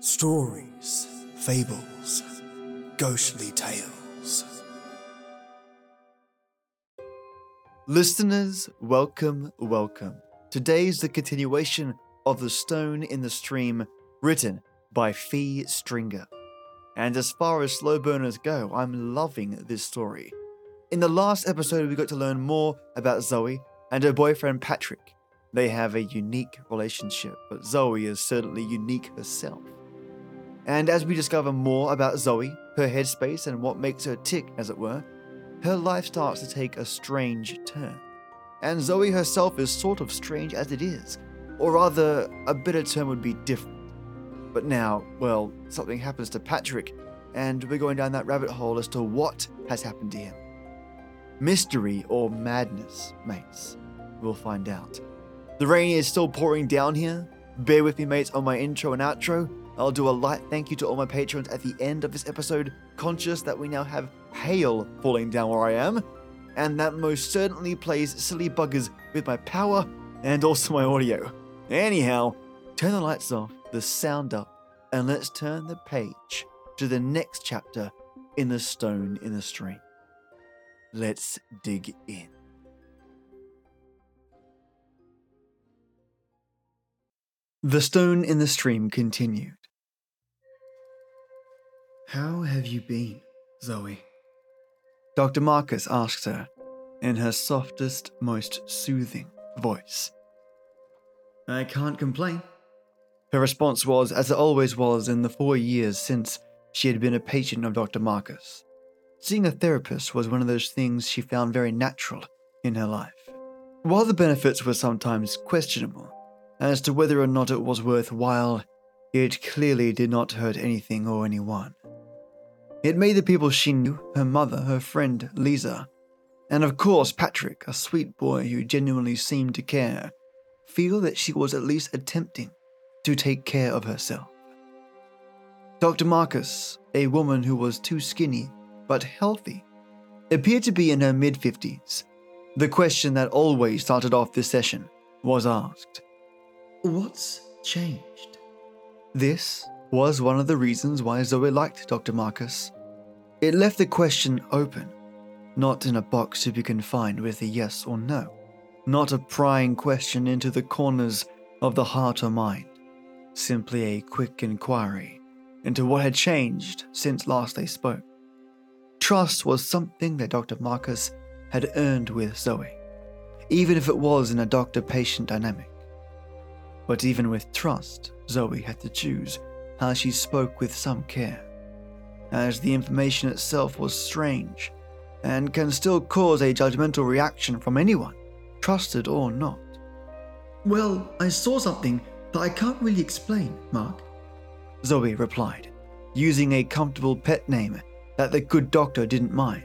Stories, fables, ghostly tales. Listeners, welcome, welcome. Today's the continuation of The Stone in the Stream, written by Phee Stringer. And as far as slow burners go, I'm loving this story. In the last episode, we got to learn more about Zoe and her boyfriend Patrick. They have a unique relationship, but Zoe is certainly unique herself. And as we discover more about Zoe, her headspace, and what makes her tick, as it were, her life starts to take a strange turn. And Zoe herself is sort of strange as it is, or rather, a better term would be different. But now, well, something happens to Patrick, and we're going down that rabbit hole as to what has happened to him. Mystery or madness, mates? We'll find out. The rain is still pouring down here. Bear with me, mates, on my intro and outro. I'll do a light thank you to all my patrons at the end of this episode, conscious that we now have hail falling down where I am, and that most certainly plays silly buggers with my power and also my audio. Anyhow, turn the lights off, the sound up, and let's turn the page to the next chapter in The Stone in the Stream. Let's dig in. The Stone in the Stream continued. How have you been, Zoe? Dr. Marcus asked her in her softest, most soothing voice. I can't complain. Her response was, as it always was in the four years since she had been a patient of Dr. Marcus. Seeing a therapist was one of those things she found very natural in her life. While the benefits were sometimes questionable as to whether or not it was worthwhile, it clearly did not hurt anything or anyone. It made the people she knew, her mother, her friend Lisa, and of course Patrick, a sweet boy who genuinely seemed to care, feel that she was at least attempting to take care of herself. Dr. Marcus, a woman who was too skinny but healthy, appeared to be in her mid 50s. The question that always started off this session was asked What's changed? This was one of the reasons why Zoe liked Dr. Marcus. It left the question open, not in a box to be confined with a yes or no, not a prying question into the corners of the heart or mind, simply a quick inquiry into what had changed since last they spoke. Trust was something that Dr. Marcus had earned with Zoe, even if it was in a doctor patient dynamic. But even with trust, Zoe had to choose how she spoke with some care, as the information itself was strange and can still cause a judgmental reaction from anyone, trusted or not. Well, I saw something that I can't really explain, Mark. Zoe replied, using a comfortable pet name that the good doctor didn't mind.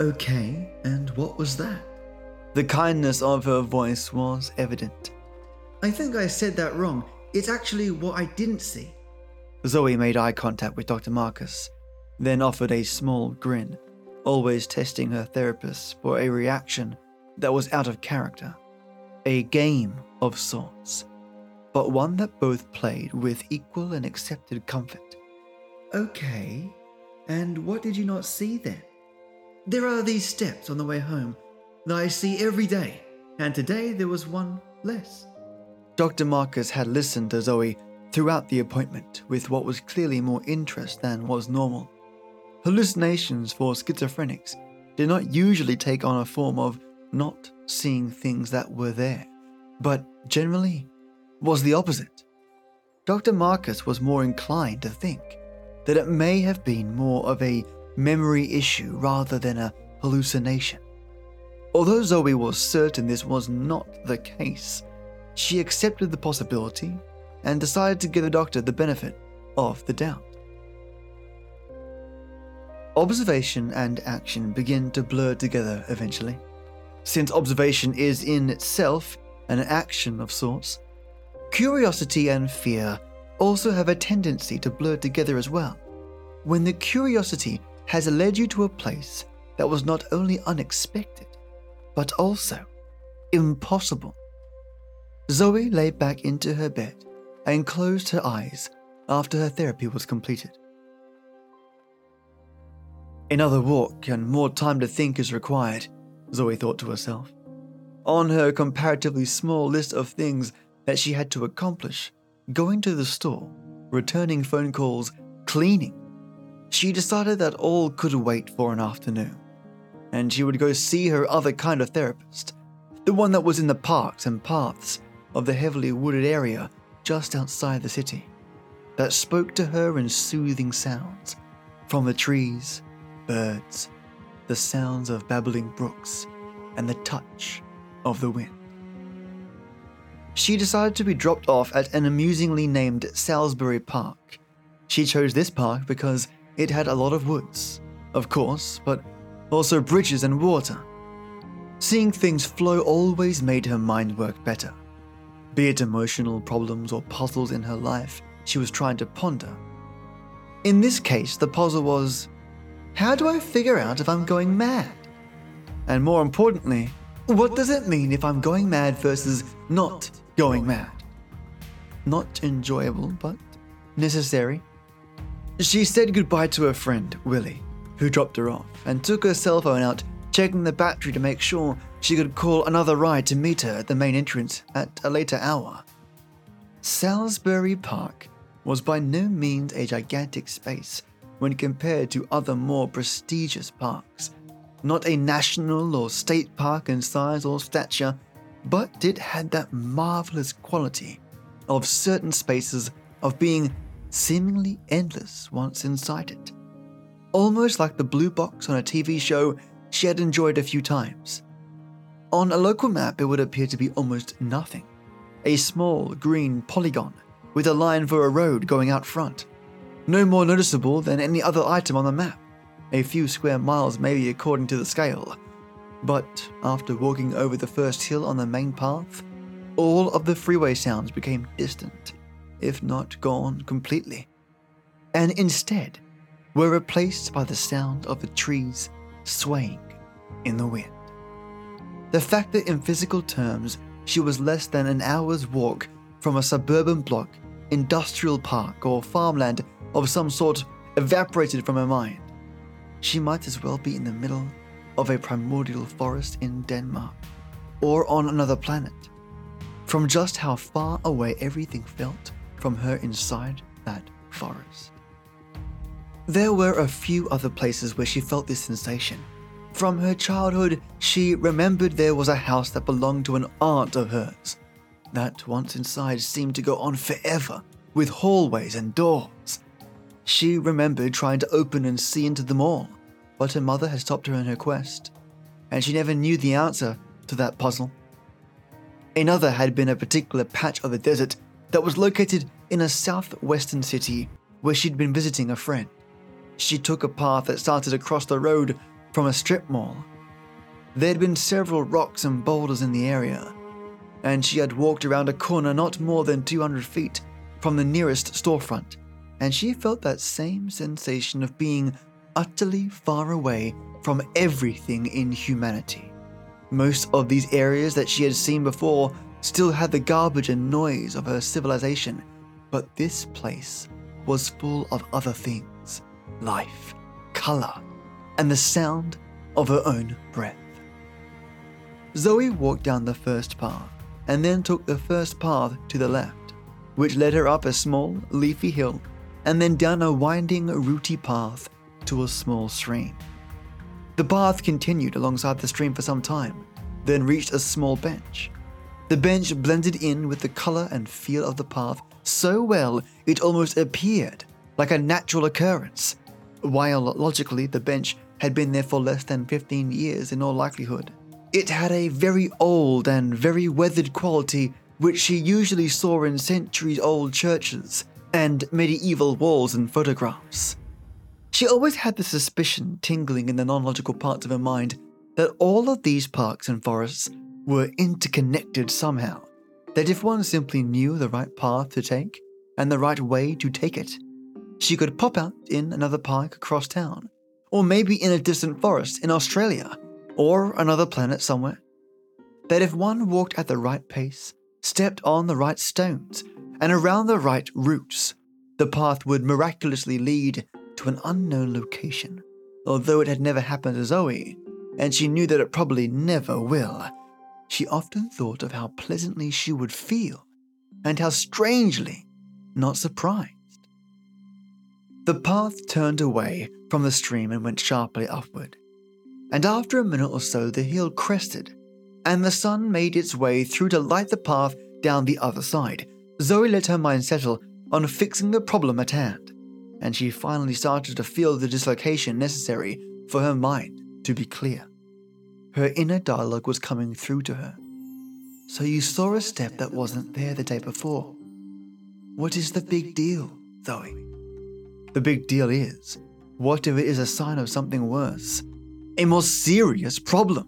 Okay, and what was that? The kindness of her voice was evident. I think I said that wrong. It's actually what I didn't see. Zoe made eye contact with Dr. Marcus, then offered a small grin, always testing her therapist for a reaction that was out of character. A game of sorts, but one that both played with equal and accepted comfort. Okay, and what did you not see then? There are these steps on the way home that I see every day, and today there was one less. Dr. Marcus had listened to Zoe throughout the appointment with what was clearly more interest than was normal. Hallucinations for schizophrenics did not usually take on a form of not seeing things that were there, but generally was the opposite. Dr. Marcus was more inclined to think that it may have been more of a memory issue rather than a hallucination. Although Zoe was certain this was not the case, she accepted the possibility and decided to give the doctor the benefit of the doubt. Observation and action begin to blur together eventually. Since observation is in itself an action of sorts, curiosity and fear also have a tendency to blur together as well. When the curiosity has led you to a place that was not only unexpected, but also impossible. Zoe lay back into her bed and closed her eyes, after her therapy was completed. Another walk and more time to think is required, Zoe thought to herself. On her comparatively small list of things that she had to accomplish, going to the store, returning phone calls, cleaning, she decided that all could wait for an afternoon, and she would go see her other kind of therapist, the one that was in the parks and paths of the heavily wooded area just outside the city, that spoke to her in soothing sounds from the trees, birds, the sounds of babbling brooks, and the touch of the wind. She decided to be dropped off at an amusingly named Salisbury Park. She chose this park because it had a lot of woods, of course, but also bridges and water. Seeing things flow always made her mind work better. Be it emotional problems or puzzles in her life she was trying to ponder. In this case, the puzzle was how do I figure out if I'm going mad? And more importantly, what does it mean if I'm going mad versus not going mad? Not enjoyable, but necessary. She said goodbye to her friend, Willie, who dropped her off, and took her cell phone out, checking the battery to make sure she could call another ride to meet her at the main entrance at a later hour. Salisbury Park was by no means a gigantic space when compared to other more prestigious parks. Not a national or state park in size or stature, but it had that marvelous quality of certain spaces of being seemingly endless once inside it. Almost like the blue box on a TV show she had enjoyed a few times. On a local map, it would appear to be almost nothing a small green polygon with a line for a road going out front. No more noticeable than any other item on the map, a few square miles maybe according to the scale. But after walking over the first hill on the main path, all of the freeway sounds became distant, if not gone completely, and instead were replaced by the sound of the trees swaying in the wind. The fact that in physical terms she was less than an hour's walk from a suburban block, industrial park, or farmland of some sort evaporated from her mind. She might as well be in the middle of a primordial forest in Denmark, or on another planet, from just how far away everything felt from her inside that forest. There were a few other places where she felt this sensation, from her childhood, she remembered there was a house that belonged to an aunt of hers. That once inside seemed to go on forever, with hallways and doors. She remembered trying to open and see into them all, but her mother had stopped her in her quest, and she never knew the answer to that puzzle. Another had been a particular patch of the desert that was located in a southwestern city where she'd been visiting a friend. She took a path that started across the road from a strip mall. There had been several rocks and boulders in the area, and she had walked around a corner not more than 200 feet from the nearest storefront, and she felt that same sensation of being utterly far away from everything in humanity. Most of these areas that she had seen before still had the garbage and noise of her civilization, but this place was full of other things life, color, and the sound of her own breath. Zoe walked down the first path and then took the first path to the left, which led her up a small, leafy hill and then down a winding, rooty path to a small stream. The path continued alongside the stream for some time, then reached a small bench. The bench blended in with the color and feel of the path so well it almost appeared like a natural occurrence, while logically the bench had been there for less than 15 years in all likelihood. It had a very old and very weathered quality which she usually saw in centuries old churches and medieval walls and photographs. She always had the suspicion tingling in the non logical parts of her mind that all of these parks and forests were interconnected somehow, that if one simply knew the right path to take and the right way to take it, she could pop out in another park across town or maybe in a distant forest in Australia, or another planet somewhere. That if one walked at the right pace, stepped on the right stones, and around the right roots, the path would miraculously lead to an unknown location. Although it had never happened to Zoe, and she knew that it probably never will, she often thought of how pleasantly she would feel, and how strangely not surprised. The path turned away from the stream and went sharply upward. And after a minute or so, the hill crested, and the sun made its way through to light the path down the other side. Zoe let her mind settle on fixing the problem at hand, and she finally started to feel the dislocation necessary for her mind to be clear. Her inner dialogue was coming through to her. So you saw a step that wasn't there the day before. What is the big deal, Zoe? The big deal is, what if it is a sign of something worse? A more serious problem?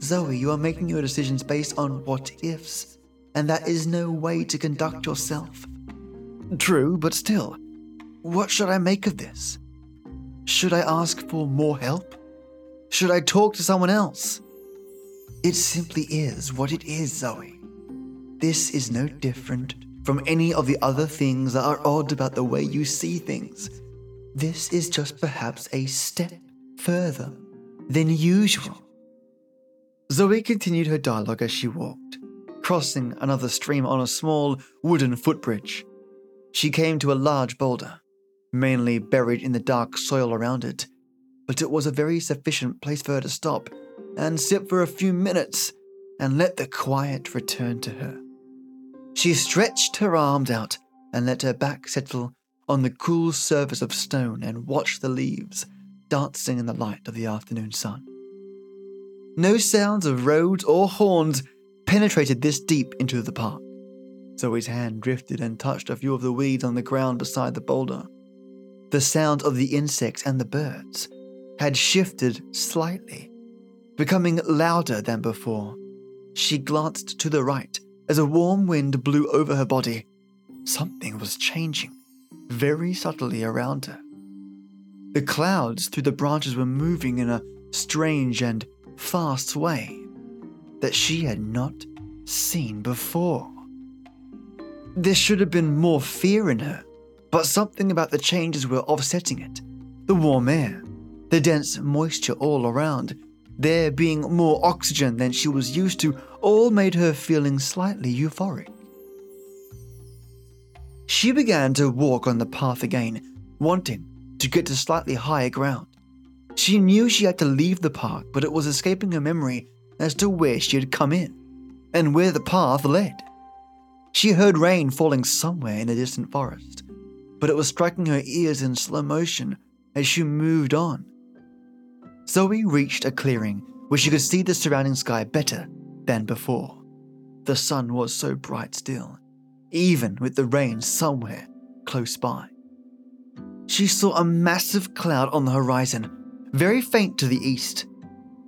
Zoe, you are making your decisions based on what ifs, and that is no way to conduct yourself. True, but still, what should I make of this? Should I ask for more help? Should I talk to someone else? It simply is what it is, Zoe. This is no different from any of the other things that are odd about the way you see things. This is just perhaps a step further than usual. Zoe continued her dialogue as she walked, crossing another stream on a small wooden footbridge. She came to a large boulder, mainly buried in the dark soil around it, but it was a very sufficient place for her to stop and sit for a few minutes and let the quiet return to her. She stretched her arms out and let her back settle on the cool surface of stone and watched the leaves dancing in the light of the afternoon sun. No sounds of roads or horns penetrated this deep into the park. Zoe's hand drifted and touched a few of the weeds on the ground beside the boulder. The sound of the insects and the birds had shifted slightly, becoming louder than before. She glanced to the right as a warm wind blew over her body. Something was changing, very subtly around her. The clouds through the branches were moving in a strange and fast way that she had not seen before. There should have been more fear in her, but something about the changes were offsetting it. The warm air, the dense moisture all around, there being more oxygen than she was used to, all made her feeling slightly euphoric. She began to walk on the path again, wanting to get to slightly higher ground. She knew she had to leave the park, but it was escaping her memory as to where she had come in and where the path led. She heard rain falling somewhere in a distant forest, but it was striking her ears in slow motion as she moved on. Zoe reached a clearing where she could see the surrounding sky better than before. The sun was so bright still, even with the rain somewhere close by. She saw a massive cloud on the horizon, very faint to the east.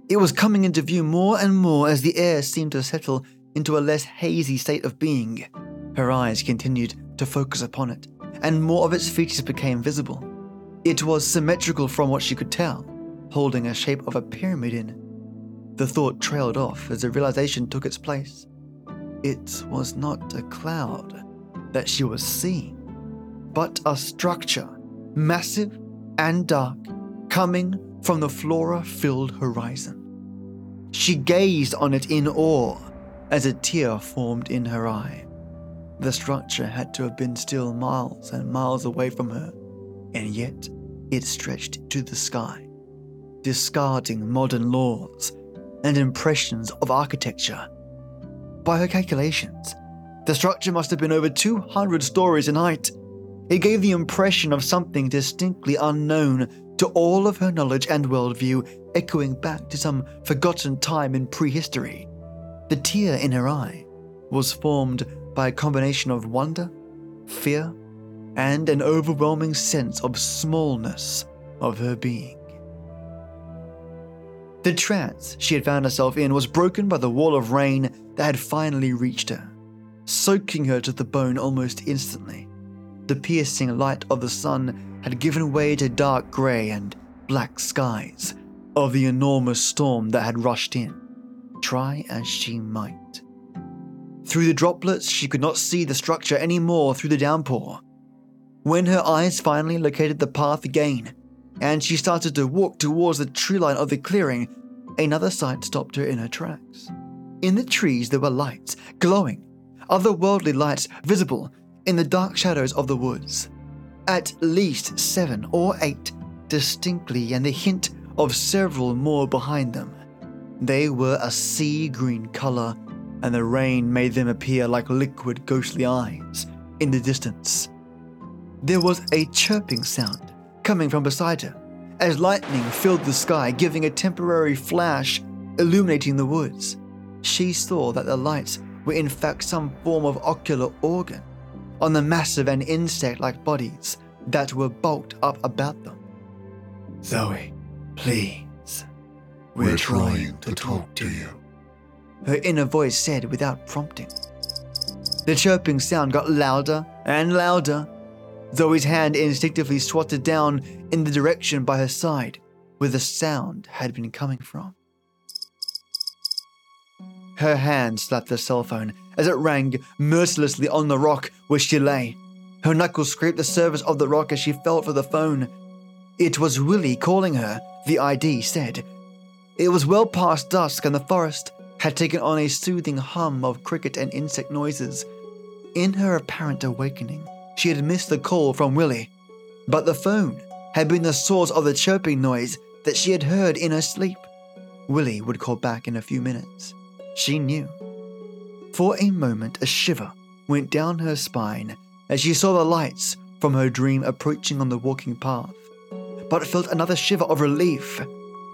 It was coming into view more and more as the air seemed to settle into a less hazy state of being. Her eyes continued to focus upon it, and more of its features became visible. It was symmetrical from what she could tell, holding a shape of a pyramid in. The thought trailed off as the realization took its place. It was not a cloud that she was seeing, but a structure, massive and dark, coming from the flora filled horizon. She gazed on it in awe as a tear formed in her eye. The structure had to have been still miles and miles away from her, and yet it stretched to the sky, discarding modern laws and impressions of architecture. By her calculations, the structure must have been over 200 stories in height. It gave the impression of something distinctly unknown to all of her knowledge and worldview, echoing back to some forgotten time in prehistory. The tear in her eye was formed by a combination of wonder, fear, and an overwhelming sense of smallness of her being. The trance she had found herself in was broken by the wall of rain that had finally reached her, soaking her to the bone almost instantly. The piercing light of the sun had given way to dark grey and black skies of the enormous storm that had rushed in try as she might. Through the droplets, she could not see the structure any more through the downpour. When her eyes finally located the path again, and she started to walk towards the tree line of the clearing, another sight stopped her in her tracks. In the trees there were lights, glowing, otherworldly lights visible in the dark shadows of the woods. At least seven or eight, distinctly, and the hint of several more behind them. They were a sea green color, and the rain made them appear like liquid ghostly eyes in the distance. There was a chirping sound coming from beside her, as lightning filled the sky, giving a temporary flash, illuminating the woods. She saw that the lights were in fact some form of ocular organ on the massive and insect like bodies that were bulked up about them. Zoe, please. We're, trying to talk to you. Her inner voice said without prompting. The chirping sound got louder and louder. Zoe's hand instinctively swatted down in the direction by her side where the sound had been coming from. Her hand slapped the cell phone as it rang mercilessly on the rock where she lay. Her knuckles scraped the surface of the rock as she felt for the phone. It was Willie calling her, the ID said. It was well past dusk and the forest had taken on a soothing hum of cricket and insect noises. In her apparent awakening, she had missed the call from Willie, but the phone had been the source of the chirping noise that she had heard in her sleep. Willie would call back in a few minutes. She knew. For a moment, a shiver went down her spine as she saw the lights from her dream approaching on the walking path, but felt another shiver of relief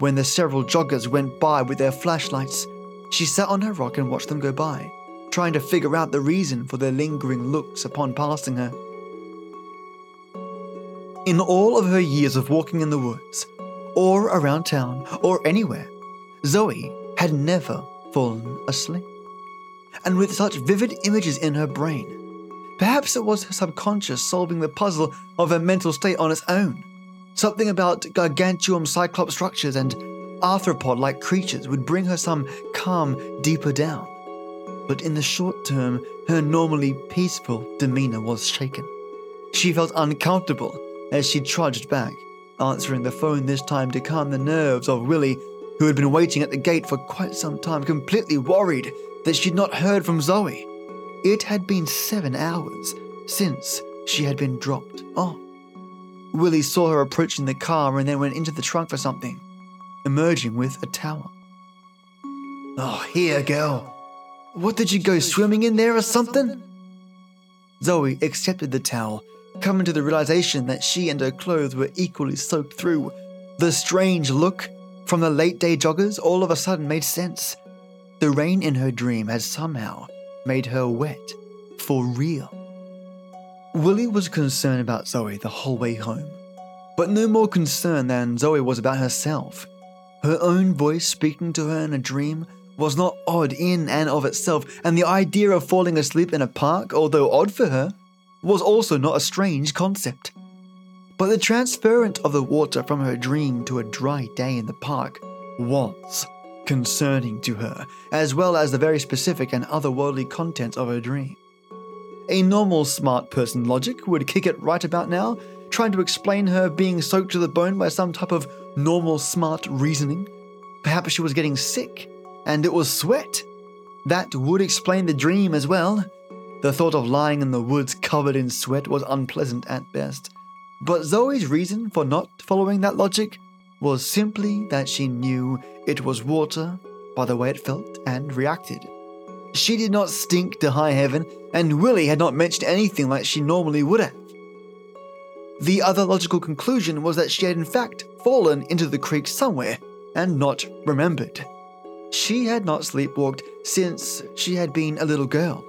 when the several joggers went by with their flashlights. She sat on her rock and watched them go by, trying to figure out the reason for their lingering looks upon passing her. In all of her years of walking in the woods, or around town, or anywhere, Zoe had never fallen asleep. And with such vivid images in her brain, perhaps it was her subconscious solving the puzzle of her mental state on its own. Something about gargantuan cyclops structures and arthropod like creatures would bring her some calm deeper down. But in the short term, her normally peaceful demeanor was shaken. She felt uncomfortable as she trudged back, answering the phone this time to calm the nerves of Willie, who had been waiting at the gate for quite some time, completely worried that she'd not heard from Zoe. It had been seven hours since she had been dropped off. Willie saw her approaching the car and then went into the trunk for something, emerging with a towel. Oh, here, girl. What did you go swimming in there or something? Zoe accepted the towel, coming to the realization that she and her clothes were equally soaked through. The strange look from the late day joggers all of a sudden made sense. The rain in her dream had somehow made her wet for real. Willie was concerned about Zoe the whole way home, but no more concerned than Zoe was about herself. Her own voice speaking to her in a dream was not odd in and of itself, and the idea of falling asleep in a park, although odd for her, was also not a strange concept. But the transference of the water from her dream to a dry day in the park was concerning to her, as well as the very specific and otherworldly contents of her dream. A normal smart person logic would kick it right about now, trying to explain her being soaked to the bone by some type of normal smart reasoning. Perhaps she was getting sick, and it was sweat. That would explain the dream as well. The thought of lying in the woods covered in sweat was unpleasant at best. But Zoe's reason for not following that logic was simply that she knew it was water by the way it felt and reacted. She did not stink to high heaven, and Willie had not mentioned anything like she normally would have. The other logical conclusion was that she had in fact fallen into the creek somewhere and not remembered. She had not sleepwalked since she had been a little girl,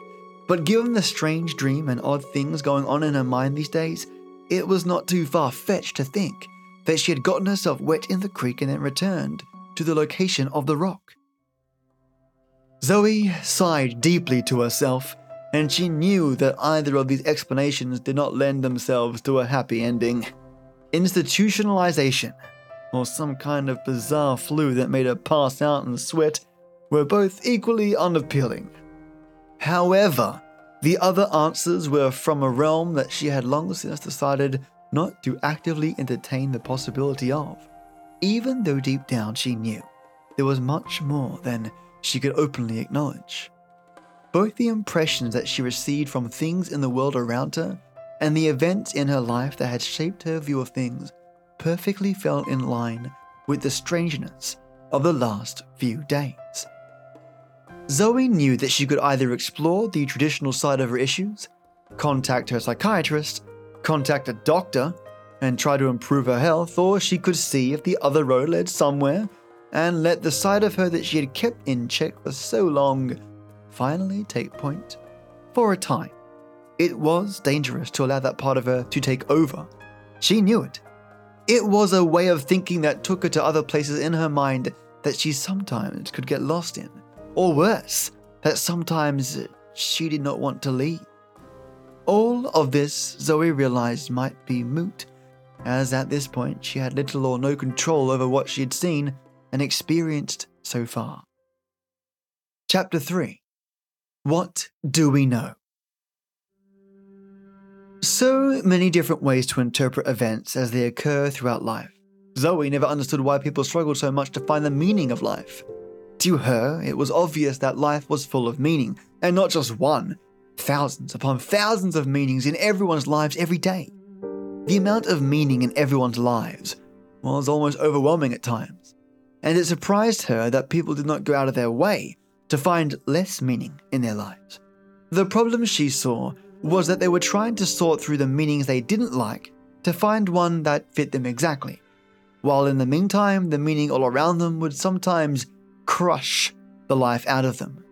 but given the strange dream and odd things going on in her mind these days, it was not too far fetched to think that she had gotten herself wet in the creek and then returned to the location of the rock. Zoe sighed deeply to herself, and she knew that either of these explanations did not lend themselves to a happy ending. Institutionalization, or some kind of bizarre flu that made her pass out and sweat, were both equally unappealing. However, The other answers were from a realm that she had long since decided not to actively entertain the possibility of, even though deep down she knew there was much more than she could openly acknowledge. Both the impressions that she received from things in the world around her and the events in her life that had shaped her view of things perfectly fell in line with the strangeness of the last few days. Zoe knew that she could either explore the traditional side of her issues, contact her psychiatrist, contact a doctor, and try to improve her health, or she could see if the other road led somewhere and let the side of her that she had kept in check for so long finally take point for a time. It was dangerous to allow that part of her to take over. She knew it. It was a way of thinking that took her to other places in her mind that she sometimes could get lost in, or worse, that sometimes she did not want to leave. All of this Zoe realized might be moot, as at this point she had little or no control over what she had seen and experienced so far. Chapter 3 What Do We Know? So many different ways to interpret events as they occur throughout life. Zoe never understood why people struggled so much to find the meaning of life. To her, it was obvious that life was full of meaning, and not just one, thousands upon thousands of meanings in everyone's lives every day. The amount of meaning in everyone's lives was almost overwhelming at times, and it surprised her that people did not go out of their way to find less meaning in their lives. The problem she saw was that they were trying to sort through the meanings they didn't like to find one that fit them exactly, while in the meantime, the meaning all around them would sometimes crush the life out of them.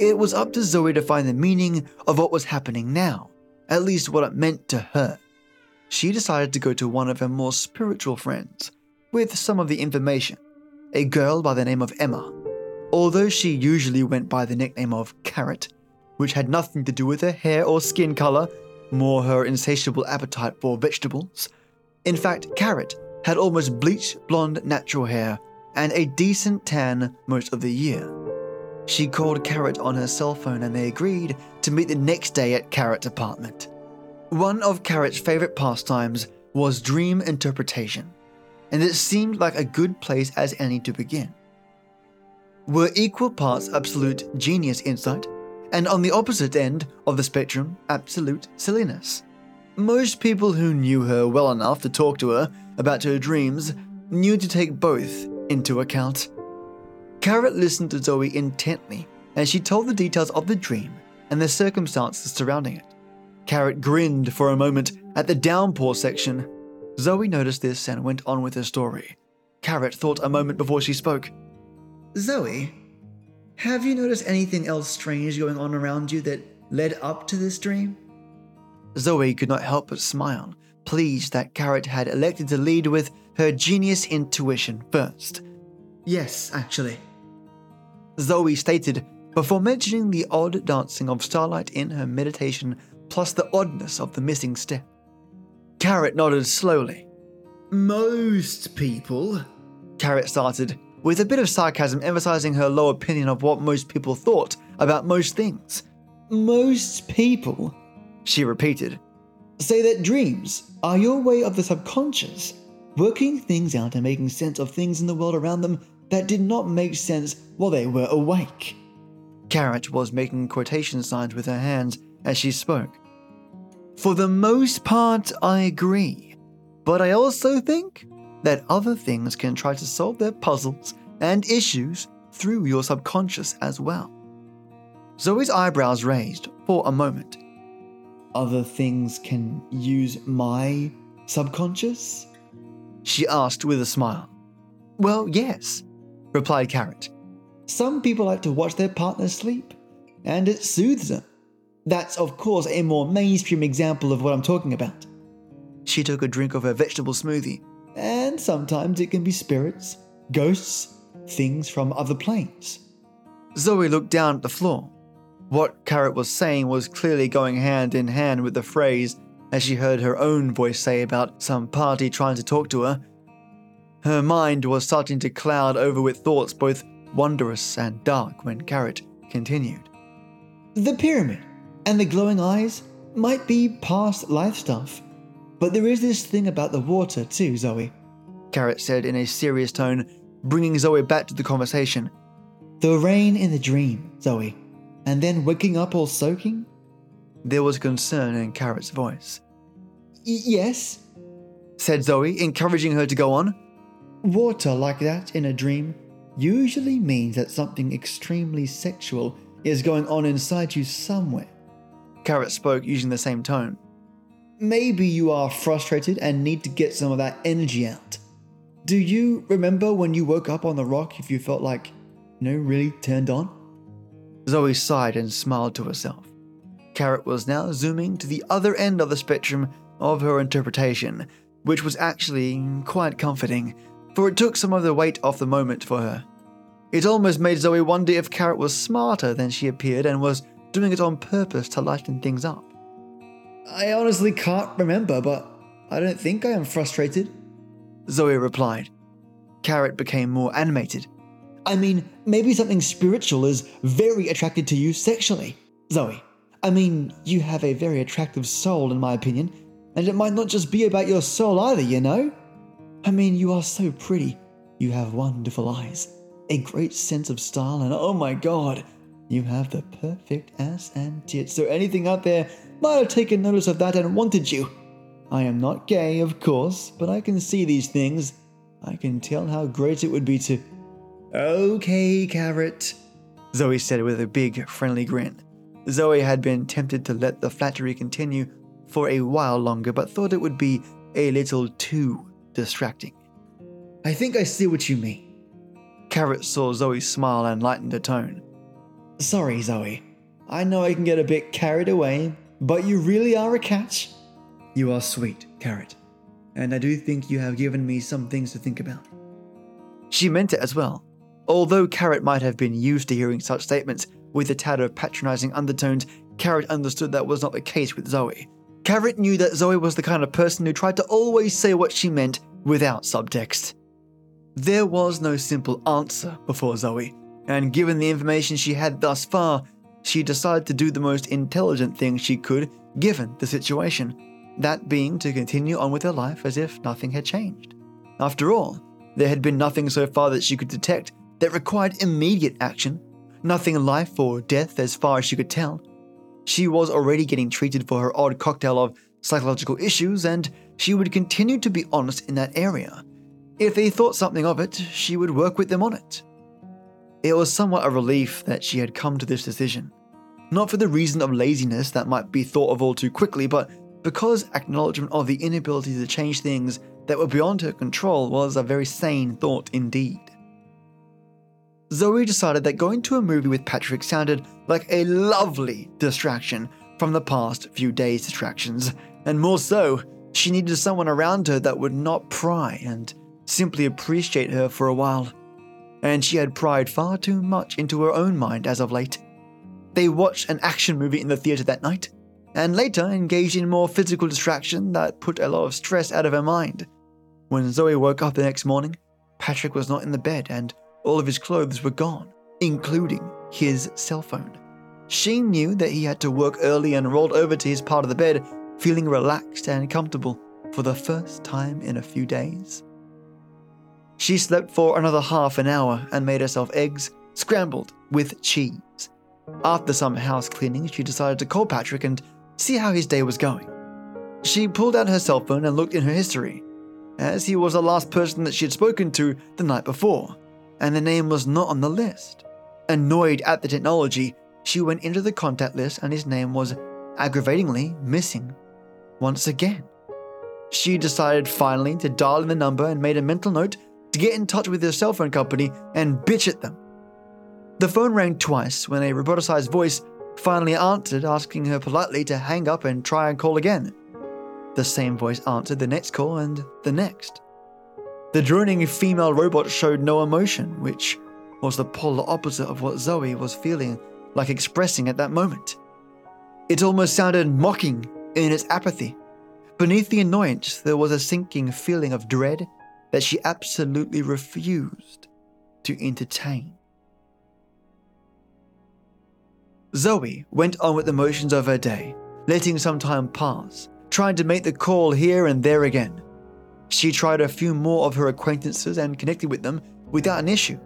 It was up to Zoe to find the meaning of what was happening now, at least what it meant to her. She decided to go to one of her more spiritual friends with some of the information, a girl by the name of Emma. Although she usually went by the nickname of Carrot, which had nothing to do with her hair or skin color, more her insatiable appetite for vegetables. In fact, Carrot had almost bleached blonde natural hair and a decent tan most of the year. She called Carrot on her cell phone and they agreed to meet the next day at Carrot's apartment. One of Carrot's favorite pastimes was dream interpretation, and it seemed like a good place as any to begin. Were equal parts absolute genius insight and on the opposite end of the spectrum, absolute silliness. Most people who knew her well enough to talk to her about her dreams knew to take both into account. Carrot listened to Zoe intently as she told the details of the dream and the circumstances surrounding it. Carrot grinned for a moment at the downpour section. Zoe noticed this and went on with her story. Carrot thought a moment before she spoke. Zoe, have you noticed anything else strange going on around you that led up to this dream? Zoe could not help but smile, pleased that Carrot had elected to lead with her genius intuition first. Yes, actually. Zoe stated before mentioning the odd dancing of starlight in her meditation plus the oddness of the missing step. Carrot nodded slowly. Most people, Carrot started, with a bit of sarcasm emphasizing her low opinion of what most people thought about most things. Most people, she repeated, say that dreams are your way of the subconscious working things out and making sense of things in the world around them that did not make sense while they were awake. Carrot was making quotation signs with her hands as she spoke. For the most part, I agree. But I also think that other things can try to solve their puzzles and issues through your subconscious as well. Zoe's eyebrows raised for a moment. Other things can use my subconscious? She asked with a smile. Well, yes, replied Carrot. Some people like to watch their partner sleep, and it soothes them. That's, of course, a more mainstream example of what I'm talking about. She took a drink of her vegetable smoothie and sometimes it can be spirits, ghosts, things from other planes. Zoe looked down at the floor. What Carrot was saying was clearly going hand in hand with the phrase as she heard her own voice say about some party trying to talk to her. Her mind was starting to cloud over with thoughts both wondrous and dark when Carrot continued. The pyramid, And the glowing eyes might be past life stuff. But there is this thing about the water, too, Zoe. Carrot said in a serious tone, bringing Zoe back to the conversation. The rain in the dream, Zoe, and then waking up all soaking? There was concern in Carrot's voice. yes, said Zoe, encouraging her to go on. Water like that in a dream usually means that something extremely sexual is going on inside you somewhere. Carrot spoke using the same tone. Maybe you are frustrated and need to get some of that energy out. Do you remember when you woke up on the rock if you felt like, you know, really turned on? Zoe sighed and smiled to herself. Carrot was now zooming to the other end of the spectrum of her interpretation, which was actually quite comforting, for it took some of the weight off the moment for her. It almost made Zoe wonder if Carrot was smarter than she appeared and was doing it on purpose to lighten things up. I honestly can't remember, but I don't think I am frustrated, Zoe replied. Carrot became more animated. I mean, maybe something spiritual is very attracted to you sexually, Zoe. I mean, you have a very attractive soul, in my opinion, and it might not just be about your soul either, you know? I mean, you are so pretty. You have wonderful eyes, a great sense of style, and oh my god, you have the perfect ass and tits. So anything out there might have taken notice of that and wanted you. I am not gay, of course, but I can see these things. I can tell how great it would be to. Okay, Carrot, Zoe said with a big, friendly grin. Zoe had been tempted to let the flattery continue for a while longer, but thought it would be a little too distracting. I think I see what you mean. Carrot saw Zoe smile and lightened her tone. Sorry, Zoe. I know I can get a bit carried away, but you really are a catch. You are sweet, Carrot, and I do think you have given me some things to think about. She meant it as well. Although Carrot might have been used to hearing such statements with a tad of patronizing undertones, Carrot understood that was not the case with Zoe. Carrot knew that Zoe was the kind of person who tried to always say what she meant without subtext. There was no simple answer before Zoe, and given the information she had thus far, she decided to do the most intelligent thing she could given the situation, that being to continue on with her life as if nothing had changed. After all, there had been nothing so far that she could detect that required immediate action, nothing in life or death as far as she could tell. She was already getting treated for her odd cocktail of psychological issues, and she would continue to be honest in that area. If they thought something of it, she would work with them on it. It was somewhat a relief that she had come to this decision. Not for the reason of laziness that might be thought of all too quickly, but because acknowledgement of the inability to change things that were beyond her control was a very sane thought indeed. Zoe decided that going to a movie with Patrick sounded like a lovely distraction from the past few days' distractions, and more so, she needed someone around her that would not pry and simply appreciate her for a while and she had pried far too much into her own mind as of late. They watched an action movie in the theatre that night, and later engaged in more physical distraction that put a lot of stress out of her mind. When Zoe woke up the next morning, Patrick was not in the bed and all of his clothes were gone, including his cell phone. She knew that he had to work early and rolled over to his part of the bed, feeling relaxed and comfortable for the first time in a few days. She slept for another half an hour and made herself eggs, scrambled with cheese. After some house cleaning, she decided to call Patrick and see how his day was going. She pulled out her cell phone and looked in her history, as he was the last person that she had spoken to the night before, and the name was not on the list. Annoyed at the technology, she went into the contact list and his name was aggravatingly missing once again. She decided finally to dial in the number and made a mental note to get in touch with their cell phone company and bitch at them. The phone rang twice when a roboticized voice finally answered, asking her politely to hang up and try and call again. The same voice answered the next call and the next. The droning female robot showed no emotion, which was the polar opposite of what Zoe was feeling like expressing at that moment. It almost sounded mocking in its apathy. Beneath the annoyance, there was a sinking feeling of dread that she absolutely refused to entertain. Zoe went on with the motions of her day, letting some time pass, trying to make the call here and there again. She tried a few more of her acquaintances and connected with them without an issue.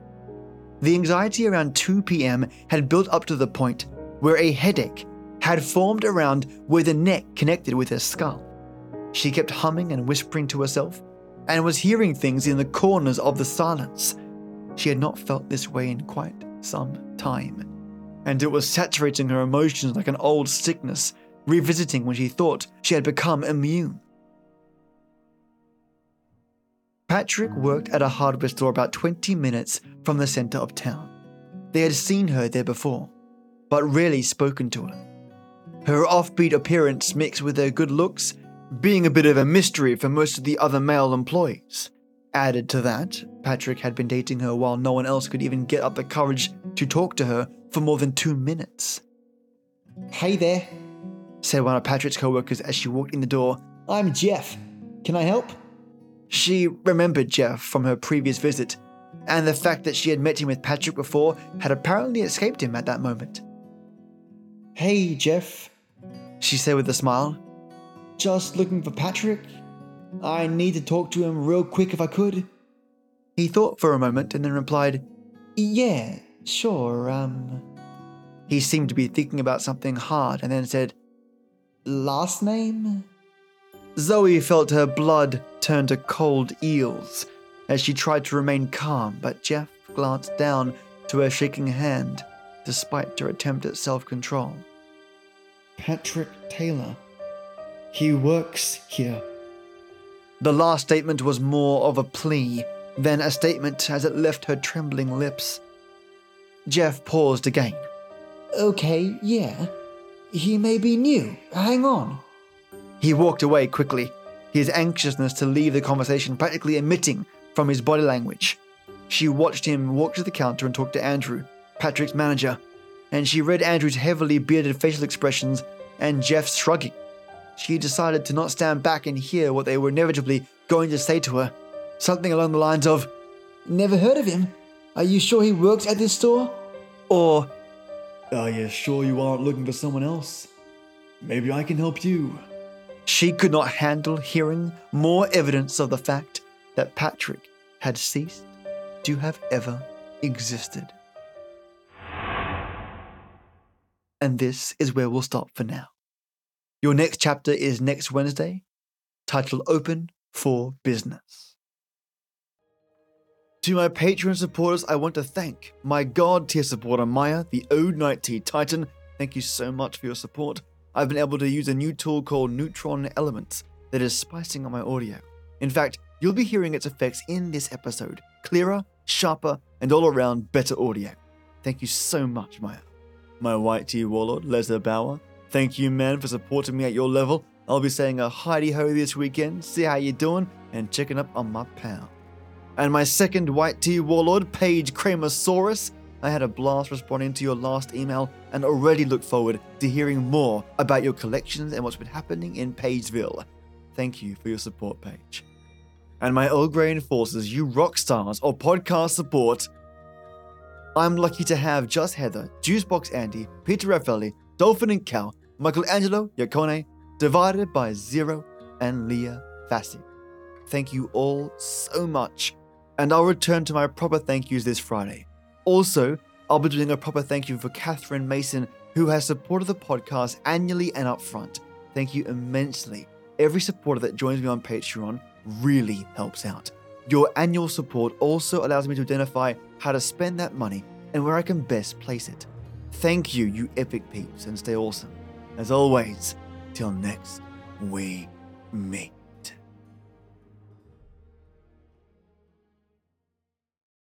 The anxiety around 2 p.m. had built up to the point where a headache had formed around where the neck connected with her skull. She kept humming and whispering to herself and was hearing things in the corners of the silence. She had not felt this way in quite some time, and it was saturating her emotions like an old sickness, revisiting when she thought she had become immune. Patrick worked at a hardware store about 20 minutes from the center of town. They had seen her there before, but rarely spoken to her. Her offbeat appearance mixed with her good looks being a bit of a mystery for most of the other male employees. Added to that, Patrick had been dating her while no one else could even get up the courage to talk to her for more than two minutes. Hey there, said one of Patrick's co-workers as she walked in the door. I'm Jeff. Can I help? She remembered Jeff from her previous visit, and the fact that she had met him with Patrick before had apparently escaped him at that moment. Hey, Jeff, she said with a smile. Just looking for Patrick? I need to talk to him real quick if I could. He thought for a moment and then replied, Yeah, sure, um. He seemed to be thinking about something hard and then said, Last name? Zoey felt her blood turn to cold eels as she tried to remain calm, but Jeff glanced down to her shaking hand despite her attempt at self control. Patrick Taylor. He works here. The last statement was more of a plea than a statement as it left her trembling lips. Jeff paused again. Okay, yeah. He may be new. Hang on. He walked away quickly, his anxiousness to leave the conversation practically emitting from his body language. She watched him walk to the counter and talk to Andrew, Patrick's manager, and she read Andrew's heavily bearded facial expressions and Jeff's shrugging. She decided to not stand back and hear what they were inevitably going to say to her. Something along the lines of, Never heard of him. Are you sure he works at this store? Or, Are you sure you aren't looking for someone else? Maybe I can help you. She could not handle hearing more evidence of the fact that Patrick had ceased to have ever existed. And this is where we'll stop for now. Your next chapter is next Wednesday, titled Open for Business. To my Patreon supporters, I want to thank my God tier supporter Mayah, the Ode Night Tea Titan. Thank you so much for your support. I've been able to use a new tool called Neutron Elements that is spicing up my audio. In fact, you'll be hearing its effects in this episode clearer, sharper, and all around better audio. Thank you so much, Mayah. My White Tea Warlord, Leslie Bower, Thank you, man, for supporting me at your level. I'll be saying a Heidi ho this weekend, see how you're doing, and checking up on my pal. And my second white tea warlord, Paige Kramosaurus. I had a blast responding to your last email and already look forward to hearing more about your collections and what's been happening in Pageville. Thank you for your support, Paige. And my old Grey enforcers, you rock stars or podcast support. I'm lucky to have Just Heather, Juicebox Andy, Peter Raffaelli, Dolphin and Cow, Michelangelo Yacone, divided by Zero, and Leah Fassi. Thank you all so much, and I'll return to my proper thank yous this Friday. Also, I'll be doing a proper thank you for Catherine Mason, who has supported the podcast annually and upfront. Thank you immensely. Every supporter that joins me on Patreon really helps out. Your annual support also allows me to identify how to spend that money and where I can best place it. Thank you, you epic peeps, and stay awesome. As always, till next we meet.